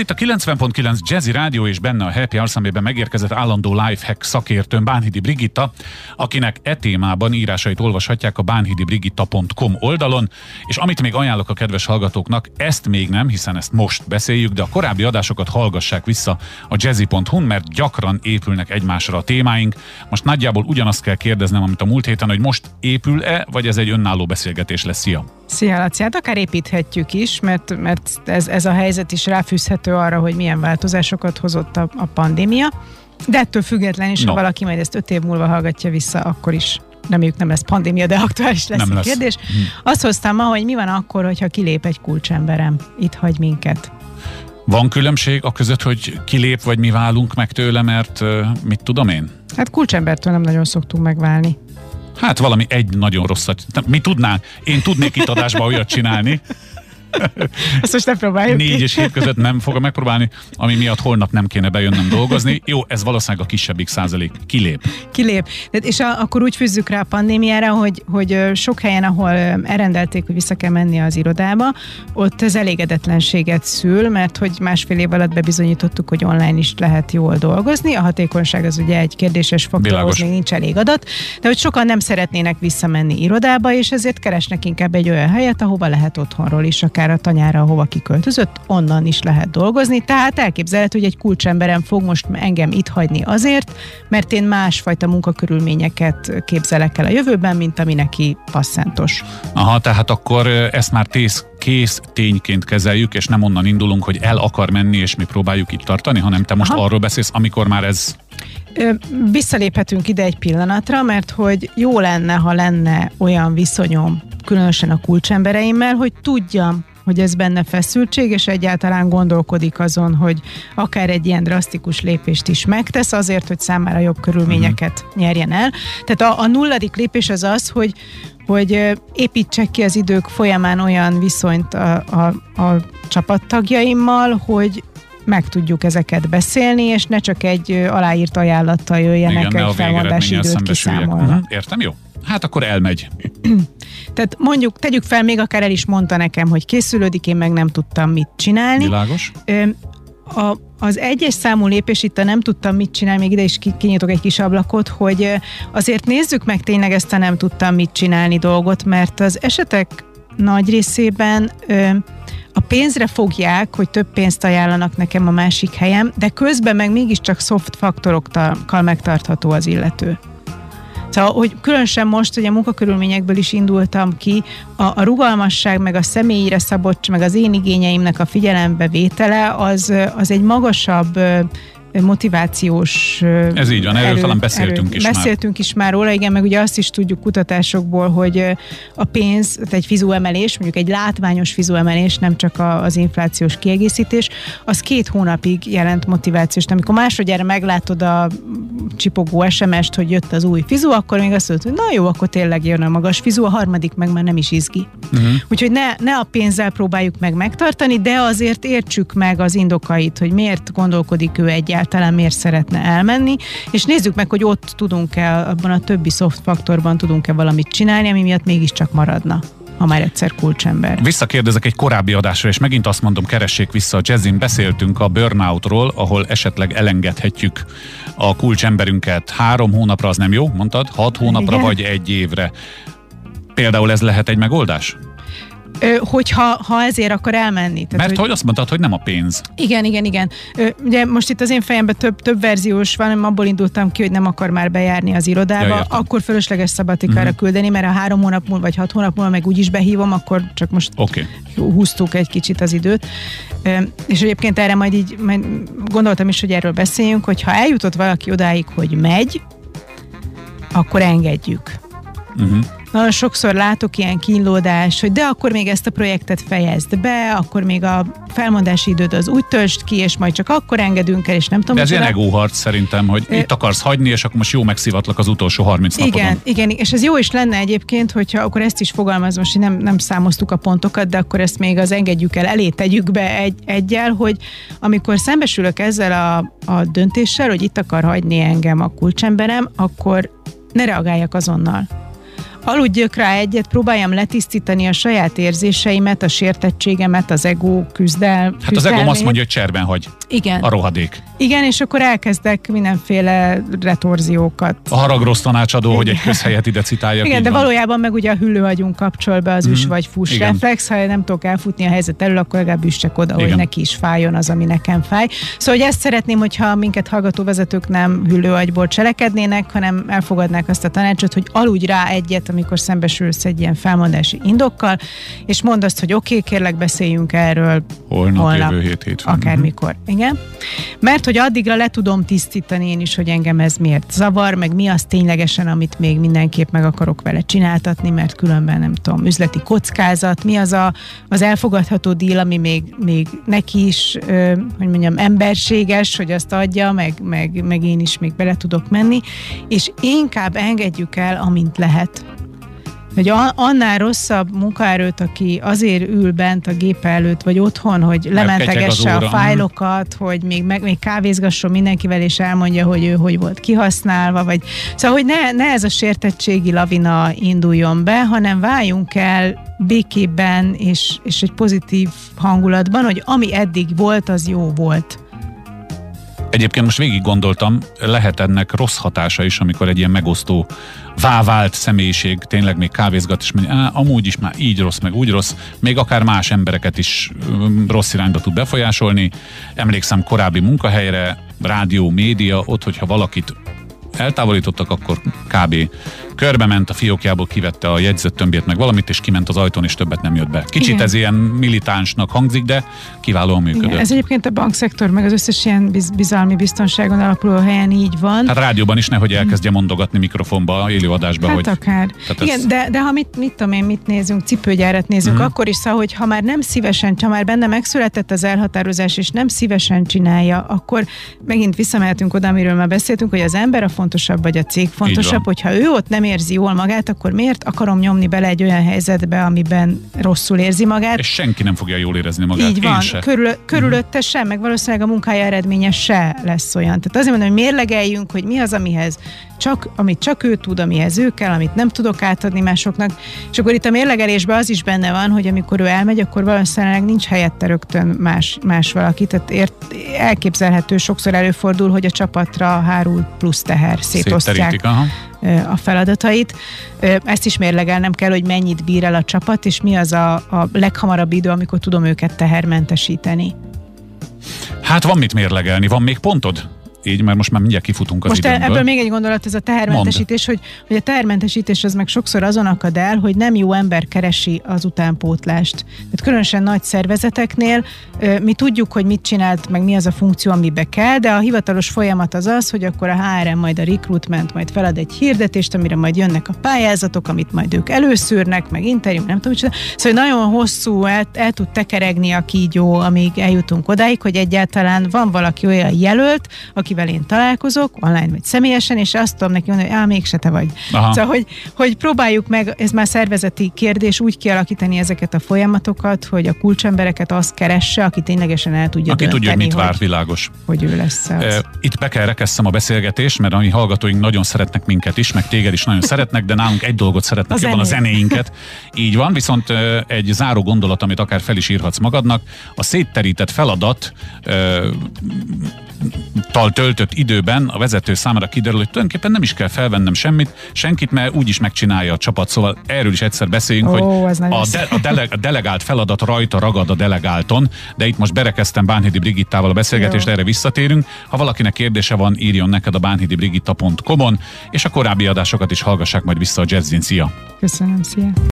Itt a 90.9 Jazzy Rádió és benne a Happy Hour, amiben megérkezett állandó lifehack szakértőn Bánhidi Brigitta, akinek e témában írásait olvashatják a bánhidibrigitta.com oldalon, és amit még ajánlok a kedves hallgatóknak, ezt még nem, hiszen ezt most beszéljük, de a korábbi adásokat hallgassák vissza a jazzy.hu, mert gyakran épülnek egymásra a témáink. Most nagyjából ugyanazt kell kérdeznem, amit a múlt héten, hogy most épül-e, vagy ez egy önálló beszélgetés lesz. Szia! Szia, Laci. Hát akár építhetjük is, mert, mert ez, ez a helyzet is ráfűzhető arra, hogy milyen változásokat hozott a, a pandémia. De ettől független is, no. ha valaki majd ezt öt év múlva hallgatja vissza, akkor is reméljük nem lesz pandémia, de aktuális lesz nem a lesz. kérdés. Hm. Azt hoztam ma, hogy mi van akkor, hogyha kilép egy kulcsemberem, itt hagy minket. Van különbség a között, hogy kilép, vagy mi válunk meg tőle, mert mit tudom én? Hát kulcsembertől nem nagyon szoktunk megválni. Hát valami egy nagyon rosszat. Mi tudnánk? Én tudnék itt adásba olyat csinálni, Ezt most nem próbáljuk Négy és hét között nem fogom megpróbálni, ami miatt holnap nem kéne bejönnöm dolgozni. Jó, ez valószínűleg a kisebbik százalék. Kilép. Kilép. És a, akkor úgy fűzzük rá a pandémiára, hogy, hogy sok helyen, ahol elrendelték, hogy vissza kell menni az irodába, ott ez elégedetlenséget szül, mert hogy másfél év alatt bebizonyítottuk, hogy online is lehet jól dolgozni. A hatékonyság az ugye egy kérdéses faktor, ahhoz még nincs elég adat, de hogy sokan nem szeretnének visszamenni irodába, és ezért keresnek inkább egy olyan helyet, ahova lehet otthonról is akár akár a tanyára, ahova kiköltözött, onnan is lehet dolgozni. Tehát elképzelhető, hogy egy kulcsemberem fog most engem itt hagyni azért, mert én másfajta munkakörülményeket képzelek el a jövőben, mint ami neki passzántos. Aha, tehát akkor ezt már tész kész tényként kezeljük, és nem onnan indulunk, hogy el akar menni, és mi próbáljuk itt tartani, hanem te most Aha. arról beszélsz, amikor már ez visszaléphetünk ide egy pillanatra, mert hogy jó lenne, ha lenne olyan viszonyom, különösen a kulcsembereimmel, hogy tudjam, hogy ez benne feszültség, és egyáltalán gondolkodik azon, hogy akár egy ilyen drasztikus lépést is megtesz azért, hogy számára jobb körülményeket uh-huh. nyerjen el. Tehát a, a nulladik lépés az az, hogy hogy építsek ki az idők folyamán olyan viszonyt a, a, a csapattagjaimmal, hogy meg tudjuk ezeket beszélni, és ne csak egy aláírt ajánlattal jöjjenek Igen, egy felmondási időt kiszámolva. Uh-huh. Értem, jó? Hát akkor elmegy. Tehát mondjuk, tegyük fel, még akár el is mondta nekem, hogy készülődik, én meg nem tudtam mit csinálni. Világos. A, az egyes számú lépés itt a nem tudtam mit csinálni, még ide is kinyitok egy kis ablakot, hogy azért nézzük meg tényleg ezt a nem tudtam mit csinálni dolgot, mert az esetek nagy részében a pénzre fogják, hogy több pénzt ajánlanak nekem a másik helyem, de közben meg mégiscsak soft faktorokkal megtartható az illető. Szóval, hogy különösen most, hogy a munkakörülményekből is indultam ki, a, a rugalmasság, meg a személyre szabott, meg az én igényeimnek a figyelembevétele, az, az egy magasabb motivációs Ez így van, erről erő, talán beszéltünk erő, is Beszéltünk már. is már róla, igen, meg ugye azt is tudjuk kutatásokból, hogy a pénz, egy fizuemelés, mondjuk egy látványos fizuemelés, nem csak az inflációs kiegészítés, az két hónapig jelent motivációt. Amikor másodjára meglátod a csipogó SMS-t, hogy jött az új fizu, akkor még azt mondod, hogy na jó, akkor tényleg jön a magas fizu, a harmadik meg már nem is izgi. Uh-huh. Úgyhogy ne, ne a pénzzel próbáljuk meg megtartani, de azért értsük meg az indokait, hogy miért gondolkodik ő egyáltalán egyáltalán miért szeretne elmenni, és nézzük meg, hogy ott tudunk-e, abban a többi soft faktorban tudunk-e valamit csinálni, ami miatt mégiscsak maradna ha már egyszer kulcsember. Visszakérdezek egy korábbi adásra, és megint azt mondom, keressék vissza a jazzin. Beszéltünk a burnoutról, ahol esetleg elengedhetjük a kulcsemberünket. Három hónapra az nem jó, mondtad? Hat hónapra Igen. vagy egy évre. Például ez lehet egy megoldás? Hogyha ha ezért akar elmenni. Tehát, Mert hogy, hogy azt mondtad, hogy nem a pénz. Igen, igen, igen. Ugye most itt az én fejemben több, több verziós van, abból indultam ki, hogy nem akar már bejárni az irodába, ja, akkor fölösleges szabatikára uh-huh. küldeni, mert a három hónap múlva vagy hat hónap múlva meg úgyis behívom, akkor csak most okay. húztuk egy kicsit az időt. És egyébként erre majd így majd gondoltam is, hogy erről beszéljünk, hogy ha eljutott valaki odáig, hogy megy, akkor engedjük. Uh-huh. Nagyon sokszor látok ilyen kínlódás, hogy de akkor még ezt a projektet fejezd be, akkor még a felmondási időd az úgy töltsd ki, és majd csak akkor engedünk el, és nem tudom. De ez ilyen egóharc szerintem, hogy itt akarsz hagyni, és akkor most jó megszivatlak az utolsó 30 napodon. Igen, igen, és ez jó is lenne egyébként, hogyha akkor ezt is fogalmaz, most nem, nem számoztuk a pontokat, de akkor ezt még az engedjük el, elé tegyük be egy, egyel, hogy amikor szembesülök ezzel a, a döntéssel, hogy itt akar hagyni engem a kulcsemberem, akkor ne reagáljak azonnal aludjak rá egyet, próbáljam letisztítani a saját érzéseimet, a sértettségemet, az ego küzdel. Hát az ego azt mondja, hogy cserben hagy. Igen. A rohadék. Igen, és akkor elkezdek mindenféle retorziókat. A harag rossz tanácsadó, Igen. hogy egy közhelyet ide citáljak. Igen, de van. valójában meg ugye a hüllőagyunk kapcsol be az mm. üs vagy fuss Igen. reflex, ha nem tudok elfutni a helyzet elől, akkor legalább üssek oda, Igen. hogy neki is fájjon az, ami nekem fáj. Szóval hogy ezt szeretném, hogyha minket hallgató vezetők nem hüllőagyból cselekednének, hanem elfogadnák azt a tanácsot, hogy aludj rá egyet, amikor szembesülsz egy ilyen felmondási indokkal, és mondd azt, hogy oké, okay, kérlek beszéljünk erről holnap, holnap jövő hét, hét akármikor. Uh-huh. Igen. Mert hogy addigra le tudom tisztítani én is, hogy engem ez miért zavar, meg mi az ténylegesen, amit még mindenképp meg akarok vele csináltatni, mert különben nem tudom, üzleti kockázat, mi az a, az elfogadható díl, ami még, még neki is, hogy mondjam, emberséges, hogy azt adja, meg, meg, meg én is még bele tudok menni, és inkább engedjük el, amint lehet hogy annál rosszabb munkaerőt, aki azért ül bent a gép előtt, vagy otthon, hogy lementegesse a fájlokat, hogy még, meg, még kávézgasson mindenkivel, és elmondja, hogy ő hogy volt kihasználva, vagy szóval, hogy ne, ne ez a sértettségi lavina induljon be, hanem váljunk el békében és, és egy pozitív hangulatban, hogy ami eddig volt, az jó volt. Egyébként most végig gondoltam, lehet ennek rossz hatása is, amikor egy ilyen megosztó, vávált személyiség tényleg még kávézgat, és mondja, amúgy is már így rossz, meg úgy rossz, még akár más embereket is rossz irányba tud befolyásolni. Emlékszem korábbi munkahelyre, rádió, média, ott, hogyha valakit eltávolítottak, akkor kb. Körbe ment a fiókjából, kivette a jegyzett tömbét meg valamit, és kiment az ajtón, és többet nem jött be. Kicsit Igen. ez ilyen militánsnak hangzik, de kiválóan működött. Igen, ez egyébként a bankszektor, meg az összes ilyen biz- bizalmi biztonságon alapuló helyen így van. Hát rádióban is nehogy elkezdje mondogatni mikrofonba, élőadásba. Hát hogy, akár. Igen, ez... de, de ha mit, mit tudom én, mit nézünk, cipőgyárat nézünk, uh-huh. akkor is szóval, hogy ha már nem szívesen, ha már benne megszületett az elhatározás, és nem szívesen csinálja, akkor megint visszamehetünk oda, amiről már beszéltünk, hogy az ember a fontosabb, vagy a cég fontosabb, hogyha ő ott nem érzi jól magát, akkor miért akarom nyomni bele egy olyan helyzetbe, amiben rosszul érzi magát? És senki nem fogja jól érezni magát. Így van, Körül, körülötte uh-huh. sem, meg valószínűleg a munkája eredménye se lesz olyan. Tehát azért mondom, hogy mérlegeljünk, hogy mi az, amihez csak, amit csak ő tud, amihez ő kell, amit nem tudok átadni másoknak. És akkor itt a mérlegelésben az is benne van, hogy amikor ő elmegy, akkor valószínűleg nincs helyette rögtön más, más valaki. Tehát ért, elképzelhető, sokszor előfordul, hogy a csapatra hárul plusz teher szétosztják a feladatait. Ezt is mérlegelnem kell, hogy mennyit bír el a csapat, és mi az a, a leghamarabb idő, amikor tudom őket tehermentesíteni. Hát van mit mérlegelni, van még pontod? Így, mert most már mindjárt kifutunk az Most időmből. ebből még egy gondolat, ez a tehermentesítés, hogy, hogy a tehermentesítés az meg sokszor azon akad el, hogy nem jó ember keresi az utánpótlást. Tehát különösen nagy szervezeteknél mi tudjuk, hogy mit csinált, meg mi az a funkció, amibe kell, de a hivatalos folyamat az az, hogy akkor a HRM majd a recruitment majd felad egy hirdetést, amire majd jönnek a pályázatok, amit majd ők előszűrnek, meg interjú, nem tudom, hogy Szóval nagyon hosszú el, el tud tekeregni a kígyó, amíg eljutunk odáig, hogy egyáltalán van valaki olyan jelölt, aki akivel én találkozok, online vagy személyesen, és azt tudom neki mondani, hogy á, mégse te vagy. Aha. Szóval, hogy, hogy próbáljuk meg, ez már szervezeti kérdés, úgy kialakítani ezeket a folyamatokat, hogy a kulcsembereket azt keresse, aki ténylegesen el tudja Aki dönteni, tudja, mit vár, hogy, világos. Hogy ő lesz az. Itt be kell rekesszem a beszélgetést, mert a mi hallgatóink nagyon szeretnek minket is, meg téged is nagyon szeretnek, de nálunk egy dolgot szeretnek, a jobban a zenéinket. Így van, viszont egy záró gondolat, amit akár fel is írhatsz magadnak, a szétterített feladat tal töltött időben a vezető számára kiderül, hogy tulajdonképpen nem is kell felvennem semmit, senkit, mert úgyis megcsinálja a csapat. Szóval erről is egyszer beszéljünk, oh, hogy a, de, a, dele, a delegált feladat rajta ragad a delegálton, de itt most berekeztem Bánhidi Brigittával a beszélgetést, erre visszatérünk. Ha valakinek kérdése van, írjon neked a bánhidibrigitta.com-on, és a korábbi adásokat is hallgassák majd vissza a Jazzin. Szia! Köszönöm, szia!